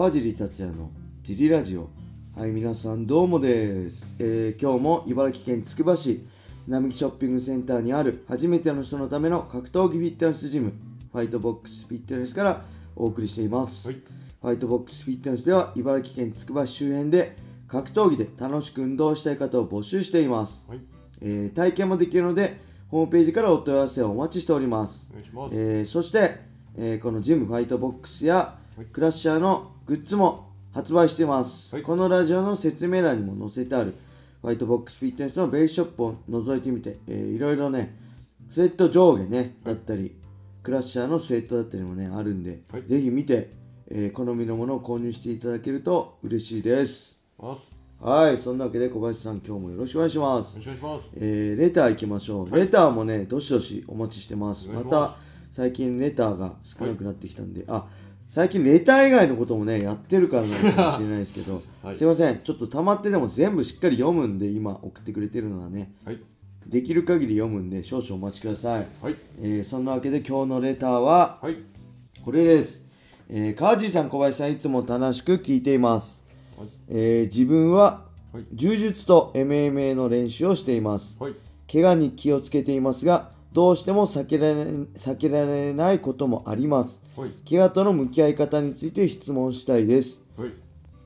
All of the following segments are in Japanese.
川尻達也のジリラジオ。はい皆さんどうもです、えー今日も茨城県つくば市並木ショッピングセンターにある初めての人のための格闘技フィットネスジムファイトボックスフィットネスからお送りしています、はい。ファイトボックスフィットネスでは茨城県つくば市周辺で格闘技で楽しく運動したい方を募集しています、はい、えー体験もできるのでホームページからお問い合わせをお待ちしております。お願いします。えーそして、えーこのジムファイトボックスやクラッシャーのグッズも発売しています、はい。このラジオの説明欄にも載せてあるファイトボックスフィットネスのベースショップを覗いてみて、えーいろいろねスウェット上下ねだったり、クラッシャーのスウェットだったりもねあるんで、はい。ぜひ見て、えー好みのものを購入していただけると嬉しいです。はいそんなわけで小林さん今日もよろしくお願いします。よろしくお願いします。えーレター行きましょう、レターもねどしどしお待ちしてます。また最近レターが少なくなってきたんで、あ最近レター以外のこともねやってるからなのかもしれないですけど、はい。すいません。ちょっと溜まってでも全部しっかり読むんで今送ってくれてるのはねはい、できる限り読むんで少々お待ちください、はい、えーそんなわけで今日のレターははい、これです、えー、川地さん小林さんいつも楽しく聞いています、はい。えー自分ははい。柔術と MMA の練習をしています、はい、怪我に気をつけていますがどうしても避けられ避けられないこともあります。はい、怪我との向き合い方について質問したいです、はい、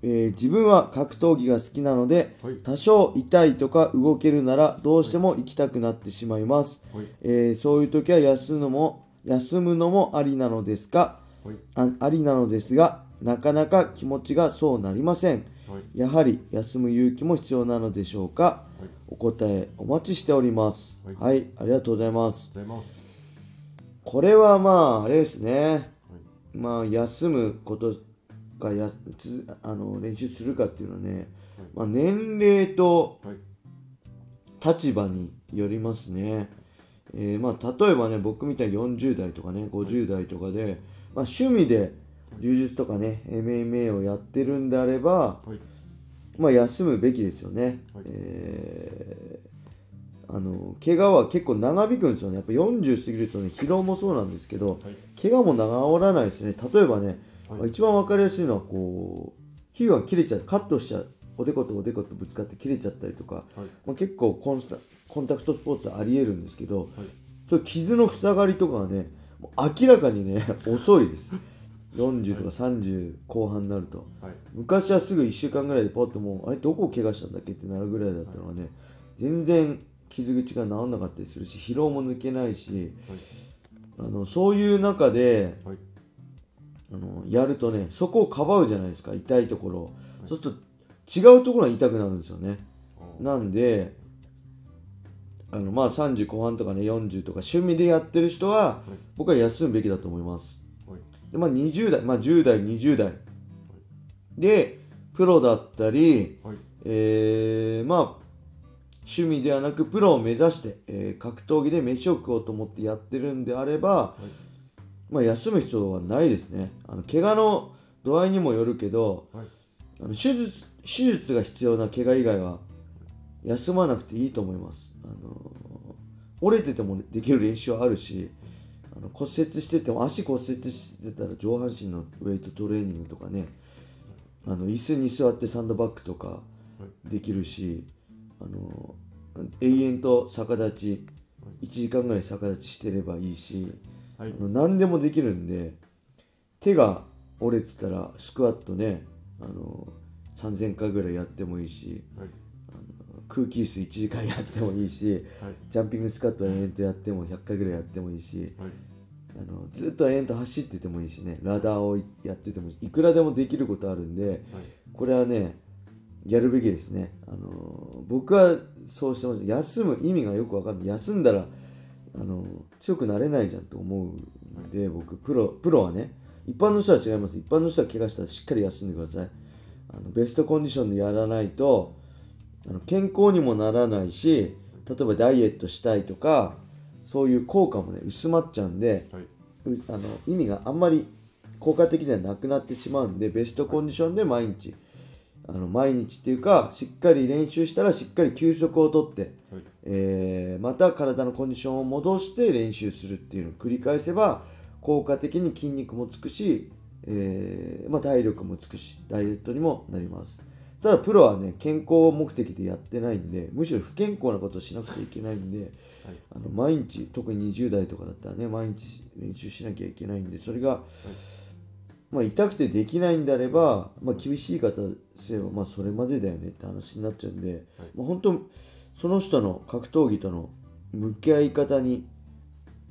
えー自分は格闘技が好きなので、はい。多少痛いとか動けるならどうしても行きたくなってしまいます、はい。えーそういう時は休むのも休むのもありなのですか？はい、あありなのですがなかなか気持ちがそうなりません。はい、やはり休む勇気も必要なのでしょうか、お答えお待ちしております。はい。はい、ありがとうございます。これはまああれですね。まあ休むことがやつあの練習するかっていうのはね、まあ、年齢とはい、立場によりますね、えーまあ例えばね僕みたいに40代とかね50代とかで、まあ、趣味で柔術とかね MMA をやってるんであれば、はい、まあ休むべきですよね。はいえーあの怪我は結構長引くんですよね。やっぱ40過ぎるとね疲労もそうなんですけど、はい怪我も治らないですね。例えばね、はいまあ一番わかりやすいのはこう皮膚が切れちゃうカットしちゃうおでことおでことぶつかって切れちゃったりとか、はいまあ、結構コンスタコンタクトスポーツはありえるんですけど、そういう傷の塞がりとかはね明らかにね 遅いです。40とか30後半になると。はい、昔はすぐ1週間ぐらいでポッともうあれどこを怪我したんだっけってなるぐらいだったのがね、全然傷口が治んなかったりするし疲労も抜けないし、あのそういう中ではい、あのやるとねそこをかばうじゃないですか痛いところを、そうすると違うところが痛くなるんですよね。なんであのまあ30後半とかね40とか趣味でやってる人は、僕は休むべきだと思います。はい、でまあ20代、まあ10代、20代で、プロだったり、はい、えーまあ、趣味ではなくプロを目指して、えー格闘技で飯を食おうと思ってやってるんであれば、まあ休む必要はないですね。あの怪我の度合いにもよるけど、はい、あの手術手術が必要な怪我以外は休まなくていいと思います。あの折れててもできる練習はあるしあの骨折してても足骨折してたら上半身のウェイトトレーニングとかねあの椅子に座ってサンドバッグとかできるし、あの永遠と逆立ち1時間ぐらい逆立ちしてればいいし、はい。あの何でもできるんで手が折れてたらスクワットねあの3000回ぐらいやってもいいしはい、空気椅子1時間やってもいいし、はい。ジャンピングスカット延々とやっても100回ぐらいやってもいいしはい、あのずっと延々と走っててもいいしねラダーをやっててもいくらでもできることあるんで、これはねやるべきですね、あの僕はそうしてます。休む意味がよくわかんない。休んだらあの強くなれないじゃんと思うんで僕プロプロはね一般の人は違います。一般の人は怪我したらしっかり休んでください。あのベストコンディションでやらないとあの健康にもならないし例えばダイエットしたいとかそういう効果もね薄まっちゃうんで、はい、うあの意味があんまり効果的ではなくなってしまうんでベストコンディションで毎日あの毎日っていうかしっかり練習したらしっかり休息をとって、はい。えーまた体のコンディションを戻して練習するっていうのを繰り返せば効果的に筋肉もつくし、えーまあ、体力もつくしダイエットにもなります。ただプロはね健康目的でやってないんでむしろ不健康なことをしなくちゃいけないんで、あの毎日特に20代とかだったらね毎日練習しなきゃいけないんでそれが、まあ、痛くてできないんであれば、まあ、厳しい方すれば、まあ、それまでだよねって話になっちゃうんで、まあ、本当その人の格闘技との向き合い方に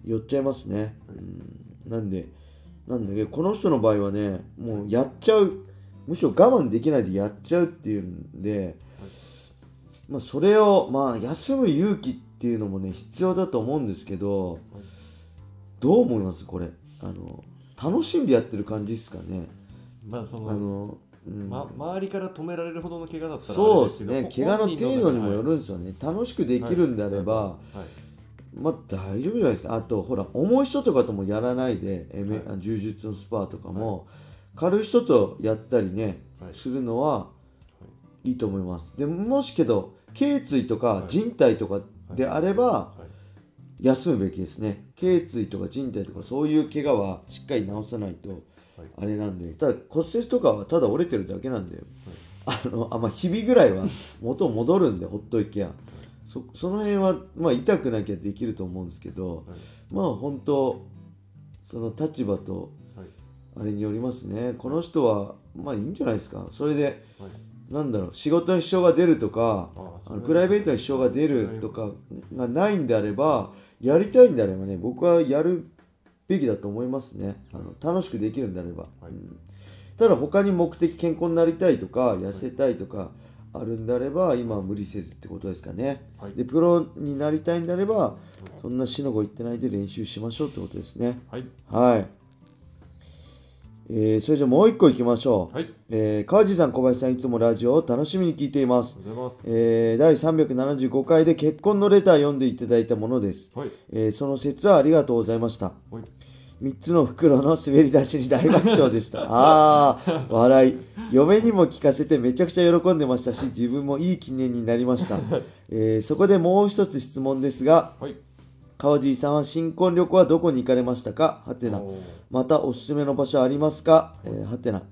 よっちゃいますね、うん、なんでなんだけどこの人の場合はねもうやっちゃう。むしろ我慢できないでやっちゃうっていうんで、まあ、それをまあ休む勇気っていうのもね必要だと思うんですけどどう思います？これ。あの楽しんでやってる感じですかね。まあそのあの、うん。ま、周りから止められるほどの怪我だったらそうですね。怪我の程度にもよるんはいですよね。楽しくできるんであれば、はい。まあ大丈夫じゃないですか。あとほら重い人とかともやらないで、えめあ柔術のスパーとかも、軽い人とやったりね、はい。するのはいいと思います。でもしけど頸椎とか人体とかであれば、はい。休むべきですね。頸椎とか人体とかそういう怪我はしっかり治さないとあれなんで。ただ骨折とかはただ折れてるだけなんで、あのあまあ日々ぐらいは元戻るんでほっといけやそその辺はまあ痛くなきゃできると思うんですけど、まあ本当その立場とはい。あれによりますね。この人はまあいいんじゃないですか。それで、はいなんだろう仕事に支障が出るとかあのプライベートに支障が出るとかがないんであればやりたいんであればね僕はやるべきだと思いますね。あの楽しくできるんであれば、うん。ただ他に目的健康になりたいとか痩せたいとかあるんであれば今は無理せずってことですかね、はい。でプロになりたいんであればそんな死の子言ってないで練習しましょうってことですね。はい。はい。えー、それじゃあもう一個いきましょう。はいえー、川地さん、小林さん、いつもラジオを楽しみに聞いています。えー、第375回で結婚のレター読んでいただいたものです。はいえーその説はありがとうございました。はい3つの袋の滑り出しに大爆笑でした。あー、笑い。嫁にも聞かせてめちゃくちゃ喜んでましたし、自分もいい記念になりました。えーそこでもう一つ質問ですが、はい川地さんは新婚旅行はどこに行かれましたか？はてな。またおすすめの場所ありますか？えーはてな。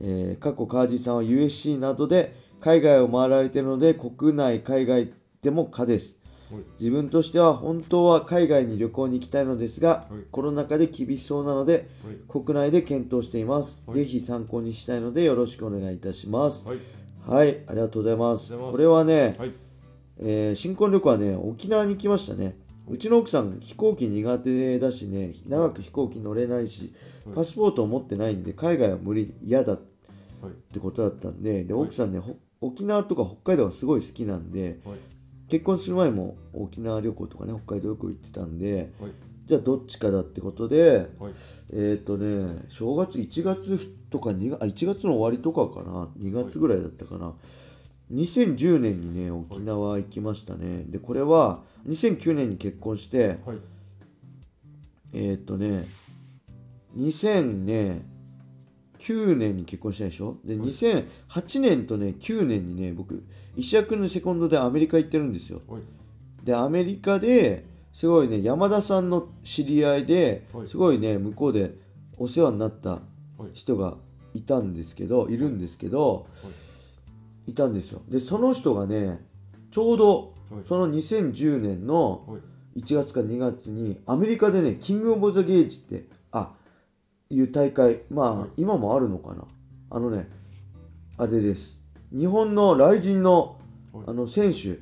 えー過去川地さんは USC などで海外を回られているので国内海外でも可です。はい自分としては本当は海外に旅行に行きたいのですが、はいコロナ禍で厳しそうなので、はい国内で検討しています、はいぜひ参考にしたいのでよろしくお願いいたします。はいはい、ありがとうございます。これはね、はいえー新婚旅行はね、沖縄に行きましたね。うちの奥さん、飛行機苦手だしね、長く飛行機乗れないし、パスポートを持ってないんで、海外は無理、嫌だっはい。てことだったんで、で、奥さんね、ほ沖縄とか北海道がすごい好きなんで、はい。結婚する前も沖縄旅行とかね、北海道よく行ってたんで、はい。じゃあどっちかだってことで、はい。えっ、とね、正月1月とか2月、あ、1月の終わりとかかな、2月ぐらいだったかな。2010年にね、沖縄行きましたね。で、これは2009年に結婚して、はい。えっ、とね、2000ね、9年に結婚したでしょ？で、2008年とね、9年にね、僕、石役のセコンドでアメリカ行ってるんですよ。はい。でアメリカですごいね山田さんの知り合いではい。すごいね向こうでお世話になったはい。人がいたんですけどいるんですけどいたんですよ。でその人がねちょうどはい。その2010年のはい。1月か2月にアメリカでねキングオブザゲージってあいう大会まあ、はい。今もあるのかな。あのねあれです。日本の雷神のはい。あの選手。はい。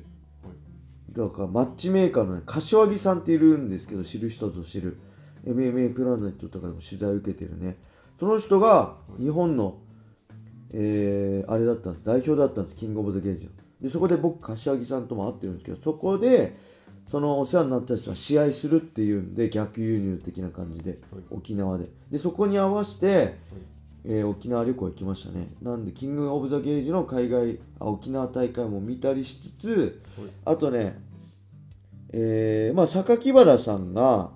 だからマッチメーカーのね柏木さんっているんですけど知る人ぞ知る。MMA プラネットとかでも取材を受けてるね。その人が日本の、えーあれだったんです。代表だったんです。キングオブザゲージのでそこで僕柏木さんとも会ってるんですけどそこでそのお世話になった人は試合するっていうんで逆輸入的な感じで、沖縄で。でそこに合わせて、えー沖縄旅行行きましたね。なんでキングオブザゲージの海外あ沖縄大会も見たりしつつ、あとねえーまあ榊原さんが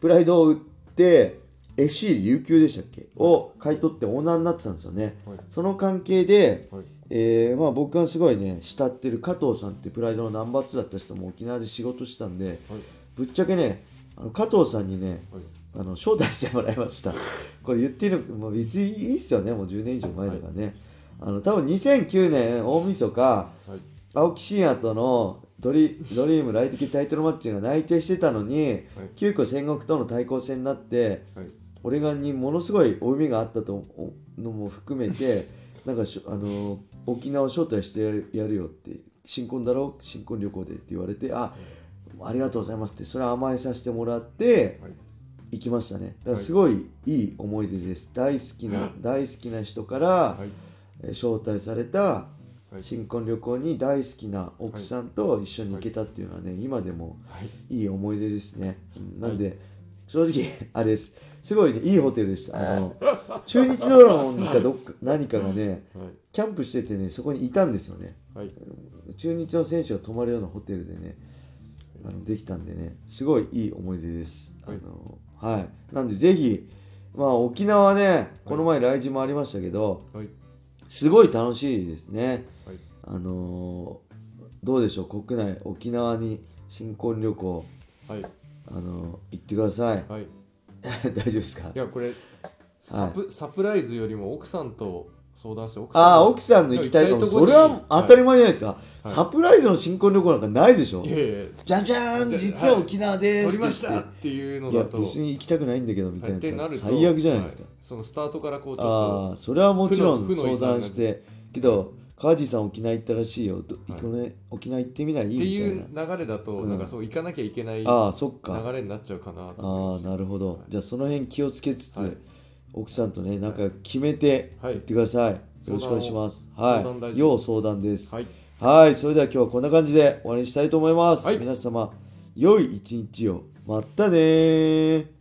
プライドを売って FC 琉球でしたっけ？を買い取ってオーナーになってたんですよね、はい。その関係で、はい。えーまあ、僕がすごいね慕ってる加藤さんってプライドのナンバー2だった人も沖縄で仕事してたんで、ぶっちゃけねあの加藤さんにね、あの招待してもらいました。これ言ってるもう別にいいっすよねもう10年以上前だからね、あの多分2009年大晦日はい。青木真也とのドリドリームライト級タイトルマッチが内定してたのに、急遽戦国との対抗戦になってはい俺がにものすごい負い目があったとのも含めて なんかしょあのー沖縄を招待してやるやるよって新婚だろ？新婚旅行でって言われてあありがとうございますってそれは甘えさせてもらってはい。行きましたね。だからすごいいい思い出です。大好きな大好きな人から、はい。えー招待されたい。新婚旅行に大好きな奥さんと一緒に行けたっていうのはね今でもはい。いい思い出ですね、うん。なんで正直あれです。すごいねいいホテルでした。あの中日ドラゴンかどっか何かがねはい。キャンプしててねそこにいたんですよね。はい。中日の選手が泊まるようなホテルでねあのできたんでねすごいいい思い出です、はい。あのはい。なんでぜひまあ沖縄ねこの前来日もありましたけど、はい。すごい楽しいですね。はい。あのーどうでしょう国内沖縄に新婚旅行。はいあのー行ってください。はい。大丈夫ですか？いやこれサプ,、サプライズよりも奥さんと相談して奥さんああ奥さんの行きたいかもとこにそれは当たり前じゃないですか、い。サプライズの新婚旅行なんかないでしょ、いやいやじゃじゃーん実は沖縄でーす撮りましたっってていうのいやだと別に行きたくないんだけどみたいな。な最悪じゃないですか、はそのスタートからこうちょっああとそれはもちろん相談して。けど川地さん沖縄行ったらしいよ、ど行くね沖縄行ってみない？っていいうな。流れだと、なんかそう行かなきゃいけない流ああそっか。れになっちゃうかなとああなるほど、じゃあその辺気をつけつつ、はい。奥さんとねなんか決めてはい。行ってください、よろしくお願いします。はい。要相談です。はい。はい。それでは今日はこんな感じで終わりにしたいと思います、はい。皆様良い一日を。またねー